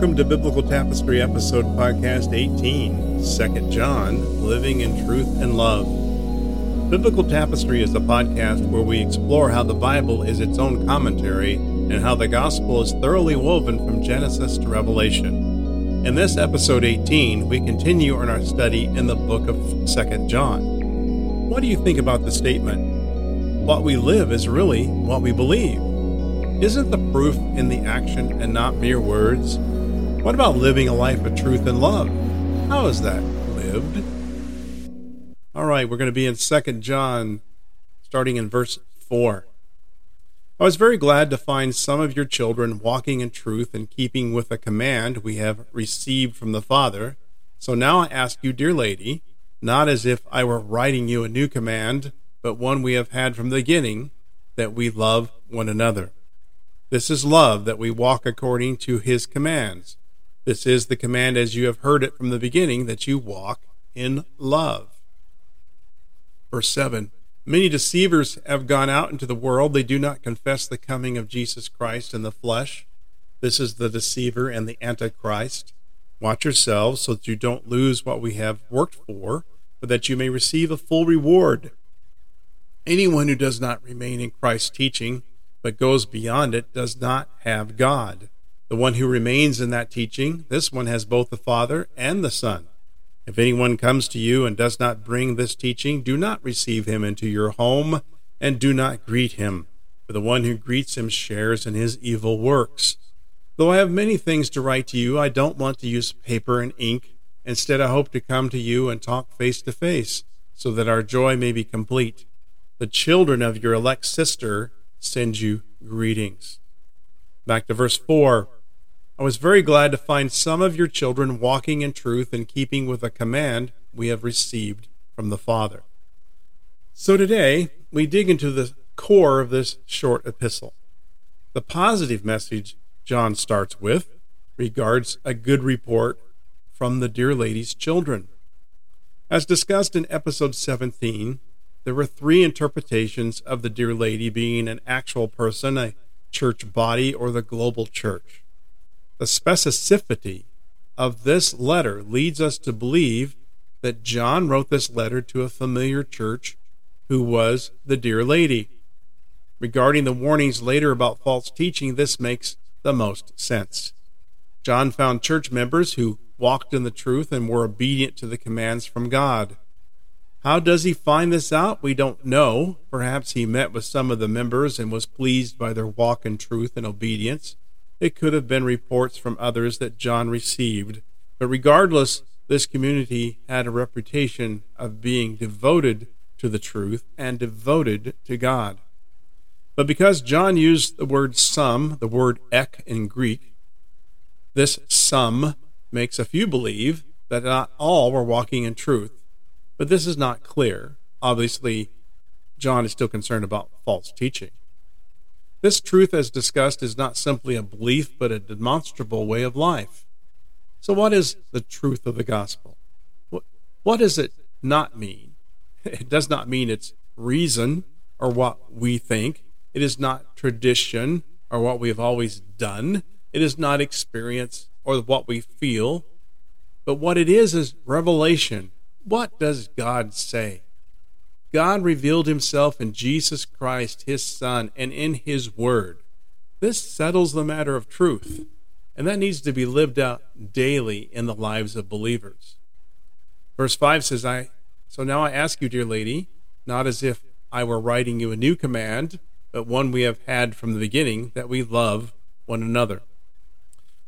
Welcome to Biblical Tapestry episode podcast 18, 2 John, Living in Truth and Love. Biblical Tapestry is a podcast where we explore how the Bible is its own commentary and how the gospel is thoroughly woven from Genesis to Revelation. In this episode 18, we continue on our study in the book of 2 John. What do you think about the statement? What we live is really what we believe. Isn't the proof in the action and not mere words? What about living a life of truth and love? How is that lived? All right, we're going to be in 2 John, starting in verse 4. I was very glad to find some of your children walking in truth and keeping with a command we have received from the Father. So now I ask you, dear lady, not as if I were writing you a new command, but one we have had from the beginning, that we love one another. This is love, that we walk according to his commands. This is the command as you have heard it from the beginning, that you walk in love. Verse 7 Many deceivers have gone out into the world. They do not confess the coming of Jesus Christ in the flesh. This is the deceiver and the antichrist. Watch yourselves so that you don't lose what we have worked for, but that you may receive a full reward. Anyone who does not remain in Christ's teaching but goes beyond it does not have God. The one who remains in that teaching, this one has both the Father and the Son. If anyone comes to you and does not bring this teaching, do not receive him into your home and do not greet him, for the one who greets him shares in his evil works. Though I have many things to write to you, I don't want to use paper and ink. Instead, I hope to come to you and talk face to face, so that our joy may be complete. The children of your elect sister send you greetings. Back to verse 4. I was very glad to find some of your children walking in truth and keeping with a command we have received from the Father. So today, we dig into the core of this short epistle. The positive message John starts with regards a good report from the dear lady's children. As discussed in episode 17, there were three interpretations of the Dear Lady being an actual person, a church body, or the global church. The specificity of this letter leads us to believe that John wrote this letter to a familiar church who was the Dear Lady. Regarding the warnings later about false teaching, this makes the most sense. John found church members who walked in the truth and were obedient to the commands from God. How does he find this out? We don't know. Perhaps he met with some of the members and was pleased by their walk in truth and obedience. It could have been reports from others that John received. But regardless, this community had a reputation of being devoted to the truth and devoted to God. But because John used the word some, the word ek in Greek, this some makes a few believe that not all were walking in truth. But this is not clear. Obviously, John is still concerned about false teaching. This truth, as discussed, is not simply a belief, but a demonstrable way of life. So, what is the truth of the gospel? What, what does it not mean? It does not mean it's reason or what we think. It is not tradition or what we have always done. It is not experience or what we feel. But what it is is revelation, what does God say? God revealed himself in Jesus Christ, his Son, and in his Word. This settles the matter of truth, and that needs to be lived out daily in the lives of believers. Verse 5 says, I so now I ask you, dear lady, not as if I were writing you a new command, but one we have had from the beginning, that we love one another.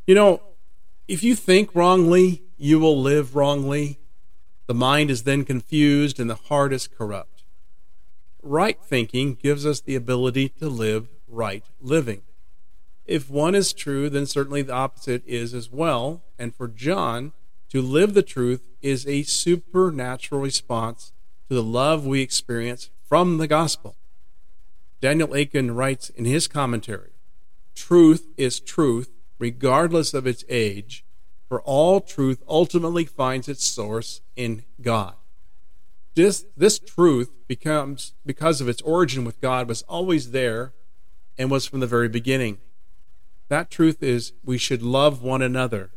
You know, if you think wrongly, you will live wrongly. The mind is then confused and the heart is corrupt. Right thinking gives us the ability to live right living. If one is true, then certainly the opposite is as well. And for John, to live the truth is a supernatural response to the love we experience from the gospel. Daniel Akin writes in his commentary Truth is truth, regardless of its age, for all truth ultimately finds its source in God. This, this truth becomes, because of its origin with God, was always there and was from the very beginning. That truth is we should love one another.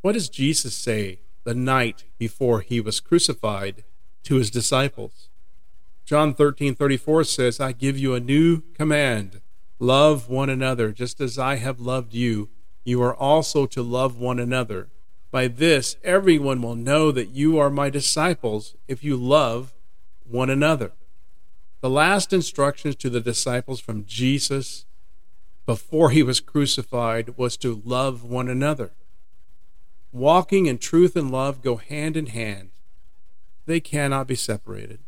What does Jesus say the night before he was crucified to his disciples? John 13:34 says, "I give you a new command: love one another, just as I have loved you. You are also to love one another. By this everyone will know that you are my disciples if you love one another." The last instructions to the disciples from Jesus before he was crucified was to love one another. Walking in truth and love go hand in hand. They cannot be separated.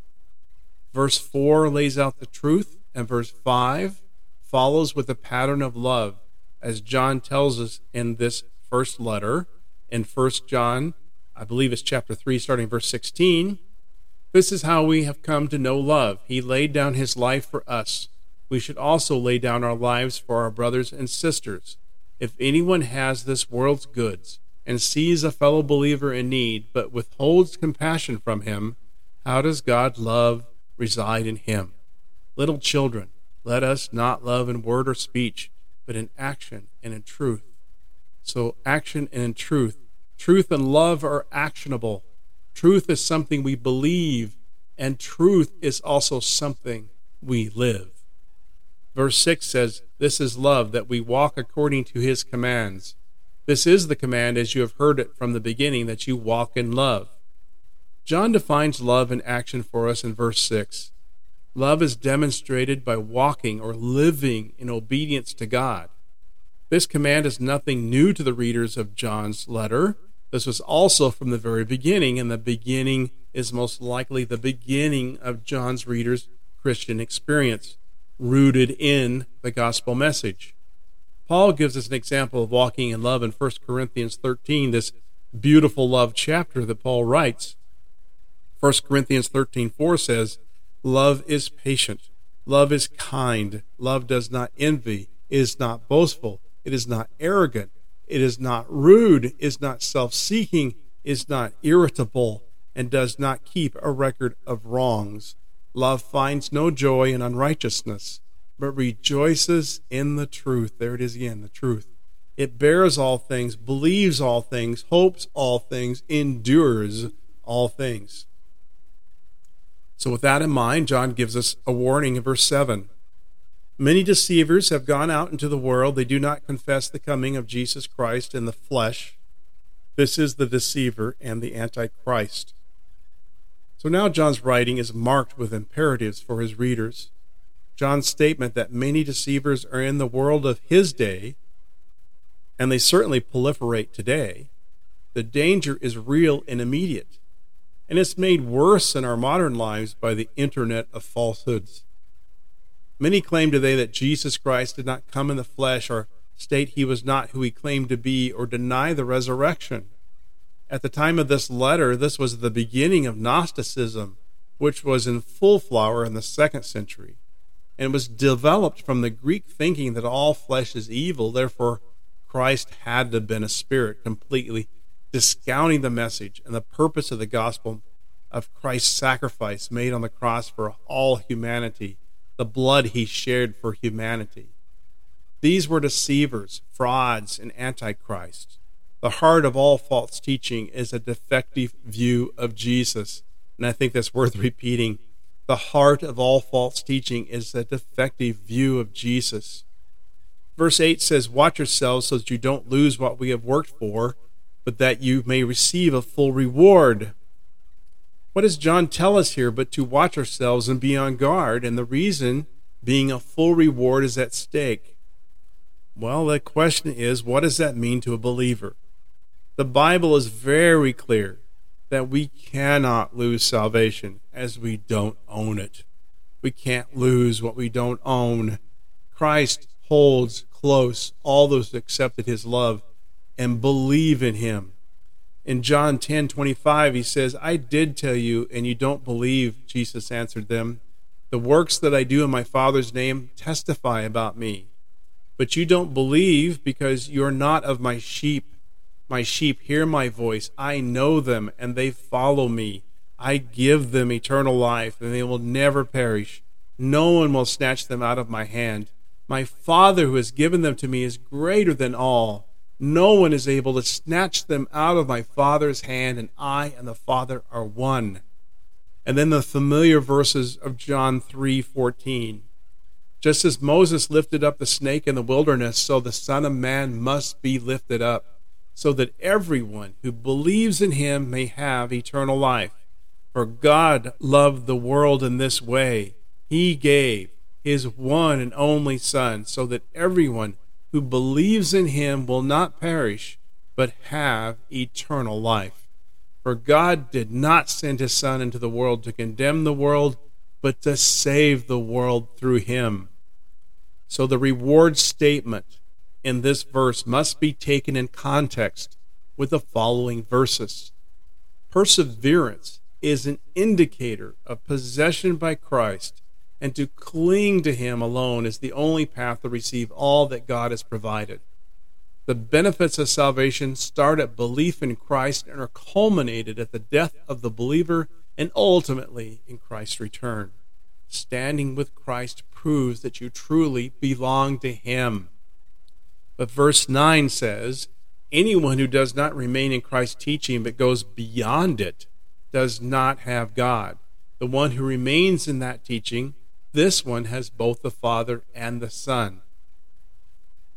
Verse 4 lays out the truth, and verse 5 follows with a pattern of love, as John tells us in this first letter in 1 John, I believe it's chapter 3, starting verse 16. This is how we have come to know love. He laid down his life for us. We should also lay down our lives for our brothers and sisters. If anyone has this world's goods and sees a fellow believer in need, but withholds compassion from him, how does God love reside in him? Little children, let us not love in word or speech, but in action and in truth. So, action and in truth. Truth and love are actionable. Truth is something we believe, and truth is also something we live. Verse 6 says, This is love, that we walk according to his commands. This is the command, as you have heard it from the beginning, that you walk in love. John defines love in action for us in verse 6. Love is demonstrated by walking or living in obedience to God. This command is nothing new to the readers of John's letter. This was also from the very beginning, and the beginning is most likely the beginning of John's readers' Christian experience, rooted in the gospel message. Paul gives us an example of walking in love in 1 Corinthians 13, this beautiful love chapter that Paul writes. 1 Corinthians 13:4 says, "Love is patient, love is kind, love does not envy, is not boastful, it is not arrogant, it is not rude, is not self seeking, is not irritable, and does not keep a record of wrongs. Love finds no joy in unrighteousness, but rejoices in the truth. There it is again, the truth. It bears all things, believes all things, hopes all things, endures all things. So, with that in mind, John gives us a warning in verse 7. Many deceivers have gone out into the world. They do not confess the coming of Jesus Christ in the flesh. This is the deceiver and the antichrist. So now John's writing is marked with imperatives for his readers. John's statement that many deceivers are in the world of his day, and they certainly proliferate today, the danger is real and immediate. And it's made worse in our modern lives by the internet of falsehoods. Many claim today that Jesus Christ did not come in the flesh or state he was not who he claimed to be or deny the resurrection. At the time of this letter, this was the beginning of Gnosticism, which was in full flower in the second century, and was developed from the Greek thinking that all flesh is evil, therefore, Christ had to have been a spirit, completely discounting the message and the purpose of the gospel of Christ's sacrifice made on the cross for all humanity the blood he shared for humanity. These were deceivers, frauds, and antichrists. The heart of all false teaching is a defective view of Jesus. And I think that's worth repeating. The heart of all false teaching is a defective view of Jesus. Verse 8 says, Watch yourselves so that you don't lose what we have worked for, but that you may receive a full reward. What does John tell us here but to watch ourselves and be on guard? And the reason being a full reward is at stake. Well, the question is, what does that mean to a believer? The Bible is very clear that we cannot lose salvation as we don't own it. We can't lose what we don't own. Christ holds close all those who accepted his love and believe in him. In John 10 25, he says, I did tell you, and you don't believe. Jesus answered them, The works that I do in my Father's name testify about me. But you don't believe because you're not of my sheep. My sheep hear my voice. I know them, and they follow me. I give them eternal life, and they will never perish. No one will snatch them out of my hand. My Father who has given them to me is greater than all. No one is able to snatch them out of my Father's hand, and I and the Father are one. And then the familiar verses of John 3:14. Just as Moses lifted up the snake in the wilderness, so the Son of Man must be lifted up, so that everyone who believes in him may have eternal life. For God loved the world in this way. He gave his one and only Son, so that everyone who believes in him will not perish, but have eternal life. For God did not send his Son into the world to condemn the world, but to save the world through him. So the reward statement in this verse must be taken in context with the following verses. Perseverance is an indicator of possession by Christ and to cling to Him alone is the only path to receive all that God has provided. The benefits of salvation start at belief in Christ and are culminated at the death of the believer and ultimately in Christ's return. Standing with Christ proves that you truly belong to Him. But verse 9 says, Anyone who does not remain in Christ's teaching but goes beyond it does not have God. The one who remains in that teaching this one has both the Father and the Son.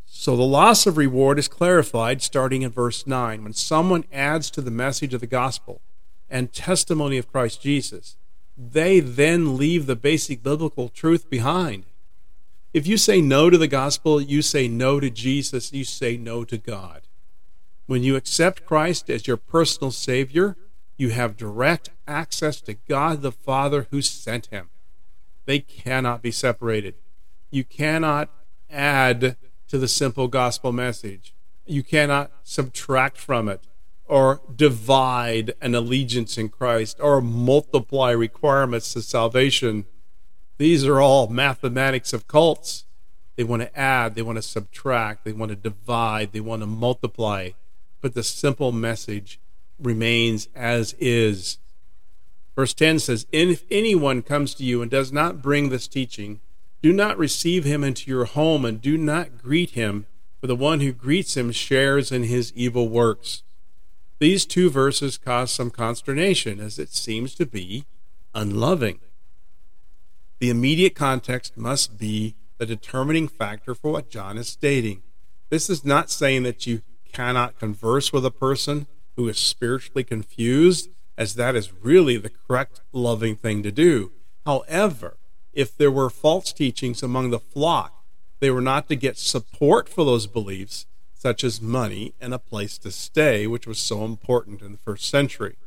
So the loss of reward is clarified starting in verse 9. When someone adds to the message of the gospel and testimony of Christ Jesus, they then leave the basic biblical truth behind. If you say no to the gospel, you say no to Jesus, you say no to God. When you accept Christ as your personal Savior, you have direct access to God the Father who sent him. They cannot be separated. You cannot add to the simple gospel message. You cannot subtract from it or divide an allegiance in Christ or multiply requirements to salvation. These are all mathematics of cults. They want to add, they want to subtract, they want to divide, they want to multiply. But the simple message remains as is. Verse 10 says, If anyone comes to you and does not bring this teaching, do not receive him into your home and do not greet him, for the one who greets him shares in his evil works. These two verses cause some consternation, as it seems to be unloving. The immediate context must be the determining factor for what John is stating. This is not saying that you cannot converse with a person who is spiritually confused as that is really the correct, loving thing to do. However, if there were false teachings among the flock, they were not to get support for those beliefs, such as money and a place to stay, which was so important in the first century.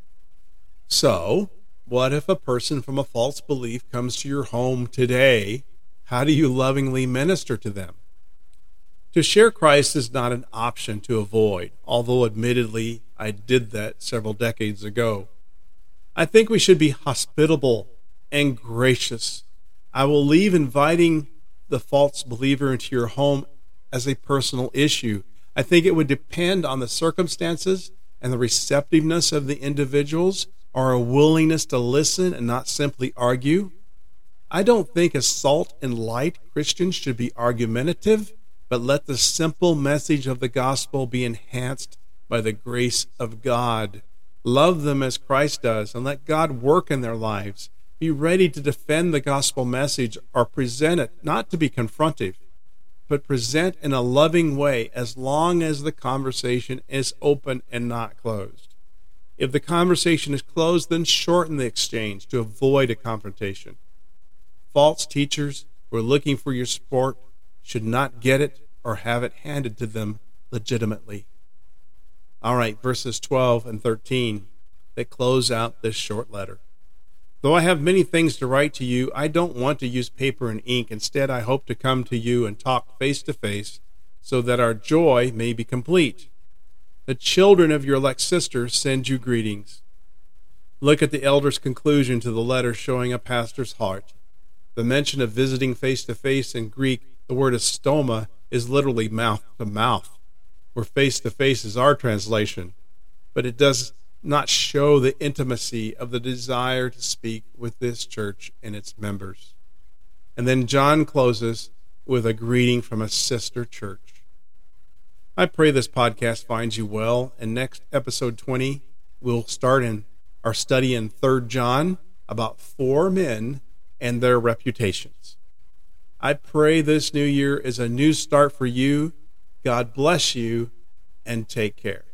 So, what if a person from a false belief comes to your home today? How do you lovingly minister to them? To share Christ is not an option to avoid, although admittedly I did that several decades ago. I think we should be hospitable and gracious. I will leave inviting the false believer into your home as a personal issue. I think it would depend on the circumstances and the receptiveness of the individuals or a willingness to listen and not simply argue. I don't think as salt and light Christians should be argumentative, but let the simple message of the gospel be enhanced by the grace of God. Love them as Christ does and let God work in their lives. Be ready to defend the gospel message or present it not to be confrontive, but present in a loving way as long as the conversation is open and not closed. If the conversation is closed, then shorten the exchange to avoid a confrontation. False teachers who are looking for your support should not get it or have it handed to them legitimately. All right, verses 12 and 13 that close out this short letter. Though I have many things to write to you, I don't want to use paper and ink. Instead, I hope to come to you and talk face to face so that our joy may be complete. The children of your elect sister send you greetings. Look at the elder's conclusion to the letter showing a pastor's heart. The mention of visiting face to face in Greek, the word is stoma, is literally mouth to mouth where face to face is our translation, but it does not show the intimacy of the desire to speak with this church and its members. And then John closes with a greeting from a sister church. I pray this podcast finds you well, and next episode 20, we'll start in our study in 3 John about four men and their reputations. I pray this new year is a new start for you. God bless you and take care.